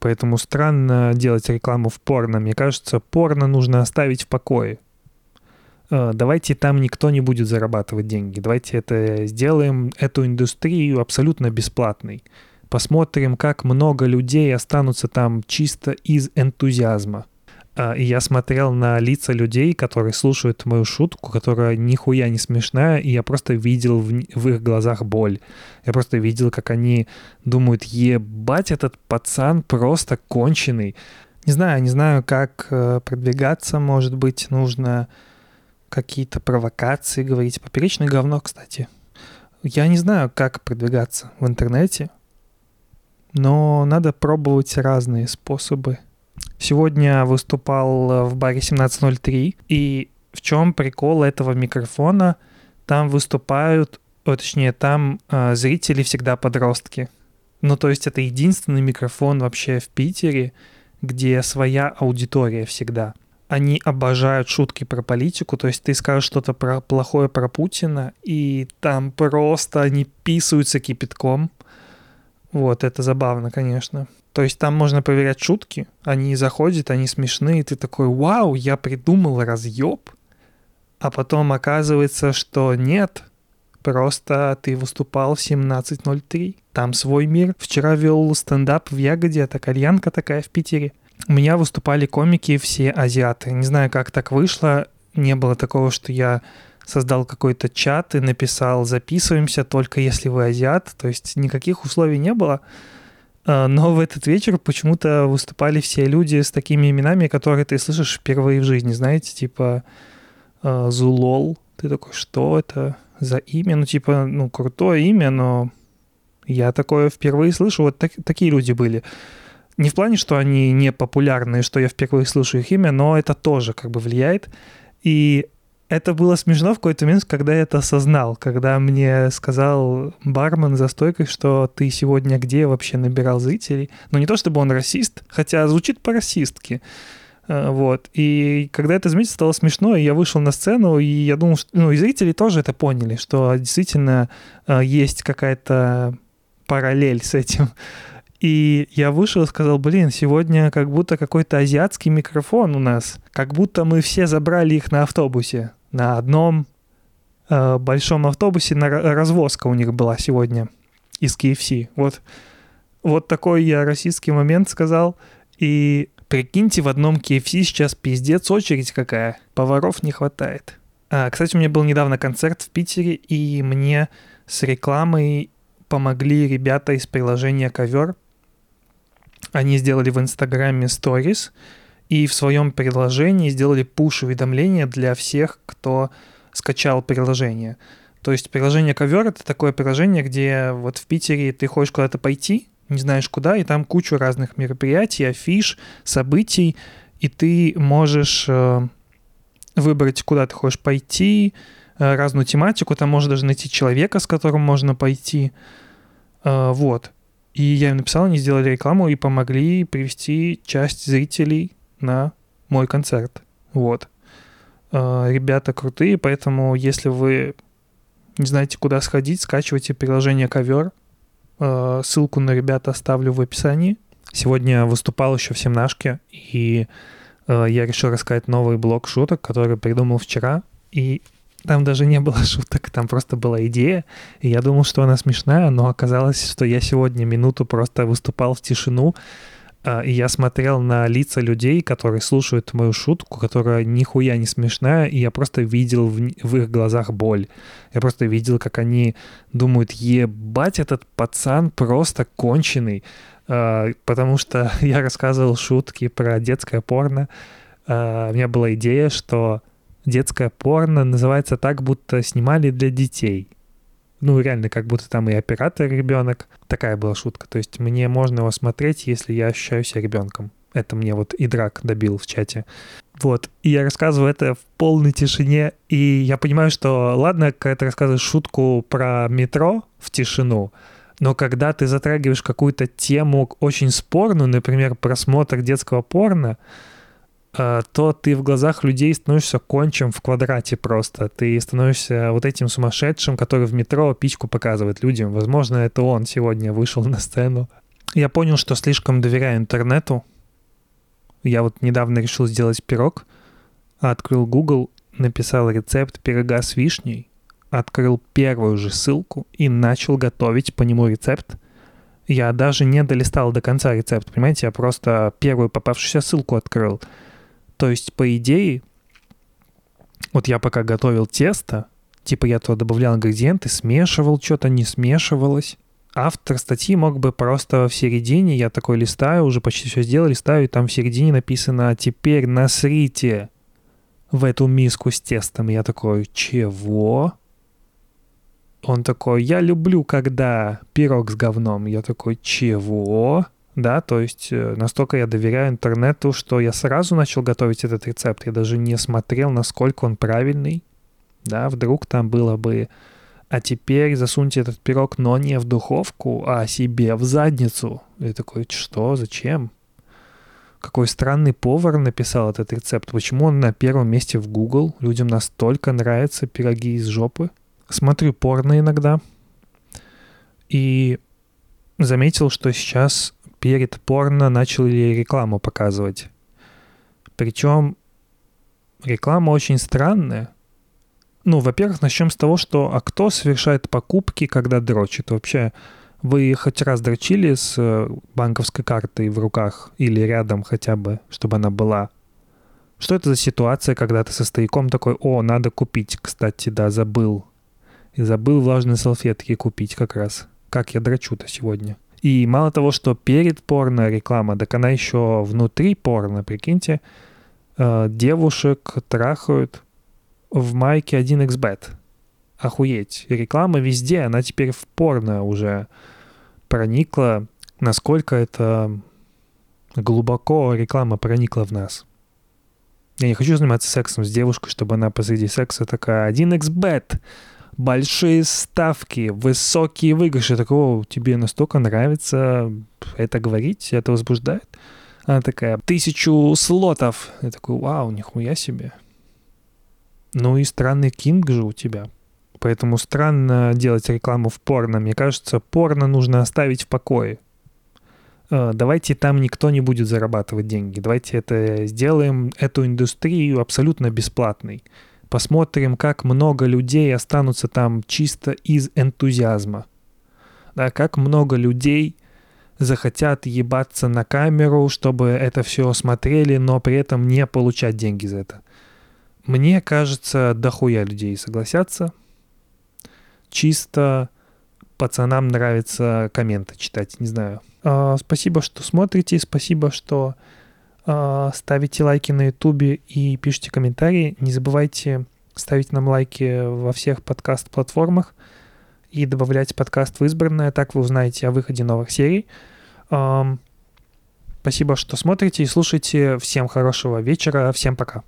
Поэтому странно делать рекламу в порно. Мне кажется, порно нужно оставить в покое. Э, давайте там никто не будет зарабатывать деньги. Давайте это сделаем, эту индустрию абсолютно бесплатной. Посмотрим, как много людей останутся там чисто из энтузиазма. А, и я смотрел на лица людей, которые слушают мою шутку, которая нихуя не смешная, и я просто видел в, в их глазах боль. Я просто видел, как они думают, ебать, этот пацан просто конченый. Не знаю, не знаю, как э, продвигаться, может быть, нужно какие-то провокации говорить. Поперечное говно, кстати. Я не знаю, как продвигаться в интернете, но надо пробовать разные способы Сегодня выступал э, в баре 1703, и в чем прикол этого микрофона? Там выступают, точнее, там э, зрители всегда подростки. Ну, то есть это единственный микрофон вообще в Питере, где своя аудитория всегда. Они обожают шутки про политику, то есть ты скажешь что-то про плохое про Путина, и там просто они писаются кипятком. Вот, это забавно, конечно. То есть там можно проверять шутки, они заходят, они смешные, ты такой, вау, я придумал разъеб, а потом оказывается, что нет, просто ты выступал в 17.03, там свой мир. Вчера вел стендап в Ягоде, это кальянка такая в Питере. У меня выступали комики все азиаты. Не знаю, как так вышло, не было такого, что я создал какой-то чат и написал «записываемся только если вы азиат», то есть никаких условий не было. А, но в этот вечер почему-то выступали все люди с такими именами, которые ты слышишь впервые в жизни, знаете, типа а, Зулол. Ты такой, что это за имя? Ну, типа, ну, крутое имя, но я такое впервые слышу. Вот так, такие люди были. Не в плане, что они не популярные, что я впервые слышу их имя, но это тоже как бы влияет. И это было смешно в какой-то момент, когда я это осознал, когда мне сказал бармен за стойкой, что ты сегодня где вообще набирал зрителей. Ну, не то чтобы он расист, хотя звучит по-расистски. Э, вот. И когда это заметил, стало смешно, и я вышел на сцену, и я думал, что... Ну, и зрители тоже это поняли, что действительно э, есть какая-то параллель с этим. И я вышел и сказал, блин, сегодня как будто какой-то азиатский микрофон у нас. Как будто мы все забрали их на автобусе на одном э, большом автобусе на развозка у них была сегодня из KFC. Вот, вот такой я российский момент сказал. И прикиньте, в одном KFC сейчас пиздец очередь какая. Поваров не хватает. А, кстати, у меня был недавно концерт в Питере, и мне с рекламой помогли ребята из приложения Ковер. Они сделали в Инстаграме сторис, и в своем приложении сделали пуш-уведомления для всех, кто скачал приложение. То есть приложение Ковер это такое приложение, где вот в Питере ты хочешь куда-то пойти, не знаешь куда, и там кучу разных мероприятий, афиш, событий, и ты можешь э, выбрать, куда ты хочешь пойти, э, разную тематику, там можно даже найти человека, с которым можно пойти. Э, вот. И я им написал, они сделали рекламу и помогли привести часть зрителей на мой концерт. Вот. А, ребята крутые, поэтому если вы не знаете, куда сходить, скачивайте приложение Ковер. А, ссылку на ребят оставлю в описании. Сегодня выступал еще в Семнашке, и а, я решил рассказать новый блок шуток, который придумал вчера. И там даже не было шуток, там просто была идея. И я думал, что она смешная, но оказалось, что я сегодня минуту просто выступал в тишину, и я смотрел на лица людей, которые слушают мою шутку, которая нихуя не смешная, и я просто видел в, в их глазах боль. Я просто видел, как они думают, ебать, этот пацан просто конченый. Uh, потому что я рассказывал шутки про детское порно. Uh, у меня была идея, что детское порно называется так, будто снимали для детей ну, реально, как будто там и оператор ребенок. Такая была шутка. То есть мне можно его смотреть, если я ощущаю себя ребенком. Это мне вот и драк добил в чате. Вот. И я рассказываю это в полной тишине. И я понимаю, что ладно, когда ты рассказываешь шутку про метро в тишину, но когда ты затрагиваешь какую-то тему очень спорную, например, просмотр детского порно, то ты в глазах людей становишься кончем в квадрате просто. Ты становишься вот этим сумасшедшим, который в метро пичку показывает людям. Возможно, это он сегодня вышел на сцену. Я понял, что слишком доверяю интернету. Я вот недавно решил сделать пирог, открыл Google, написал рецепт пирога с вишней, открыл первую же ссылку и начал готовить по нему рецепт. Я даже не долистал до конца рецепт, понимаете, я просто первую попавшуюся ссылку открыл. То есть, по идее, вот я пока готовил тесто, типа я туда добавлял ингредиенты, смешивал что-то, не смешивалось. Автор статьи мог бы просто в середине, я такой листаю, уже почти все сделал, листаю, и там в середине написано «А «Теперь насрите в эту миску с тестом». Я такой «Чего?» Он такой «Я люблю, когда пирог с говном». Я такой «Чего?» Да, то есть э, настолько я доверяю интернету, что я сразу начал готовить этот рецепт. Я даже не смотрел, насколько он правильный. Да, вдруг там было бы а теперь засуньте этот пирог, но не в духовку, а себе в задницу. И такой, что, зачем? Какой странный повар написал этот рецепт. Почему он на первом месте в Google? Людям настолько нравятся пироги из жопы. Смотрю порно иногда. И заметил, что сейчас перед порно начали рекламу показывать. Причем реклама очень странная. Ну, во-первых, начнем с того, что а кто совершает покупки, когда дрочит? Вообще, вы хоть раз дрочили с э, банковской картой в руках или рядом хотя бы, чтобы она была? Что это за ситуация, когда ты со стояком такой, о, надо купить, кстати, да, забыл. И забыл влажные салфетки купить как раз. Как я дрочу-то сегодня. И мало того, что перед порно реклама, так она еще внутри порно, прикиньте, э, девушек трахают в майке 1xbet. Охуеть. Реклама везде, она теперь в порно уже проникла. Насколько это глубоко реклама проникла в нас. Я не хочу заниматься сексом с девушкой, чтобы она посреди секса такая 1xbet, большие ставки, высокие выигрыши. Такого тебе настолько нравится это говорить, это возбуждает. Она такая, тысячу слотов. Я такой, вау, нихуя себе. Ну и странный кинг же у тебя. Поэтому странно делать рекламу в порно. Мне кажется, порно нужно оставить в покое. Э, давайте там никто не будет зарабатывать деньги. Давайте это сделаем, эту индустрию абсолютно бесплатной. Посмотрим, как много людей останутся там чисто из энтузиазма. Да, как много людей захотят ебаться на камеру, чтобы это все смотрели, но при этом не получать деньги за это. Мне кажется, дохуя людей согласятся. Чисто пацанам нравится комменты читать, не знаю. А, спасибо, что смотрите, спасибо, что ставите лайки на ютубе и пишите комментарии. Не забывайте ставить нам лайки во всех подкаст-платформах и добавлять подкаст в избранное, так вы узнаете о выходе новых серий. А, спасибо, что смотрите и слушаете. Всем хорошего вечера, всем пока.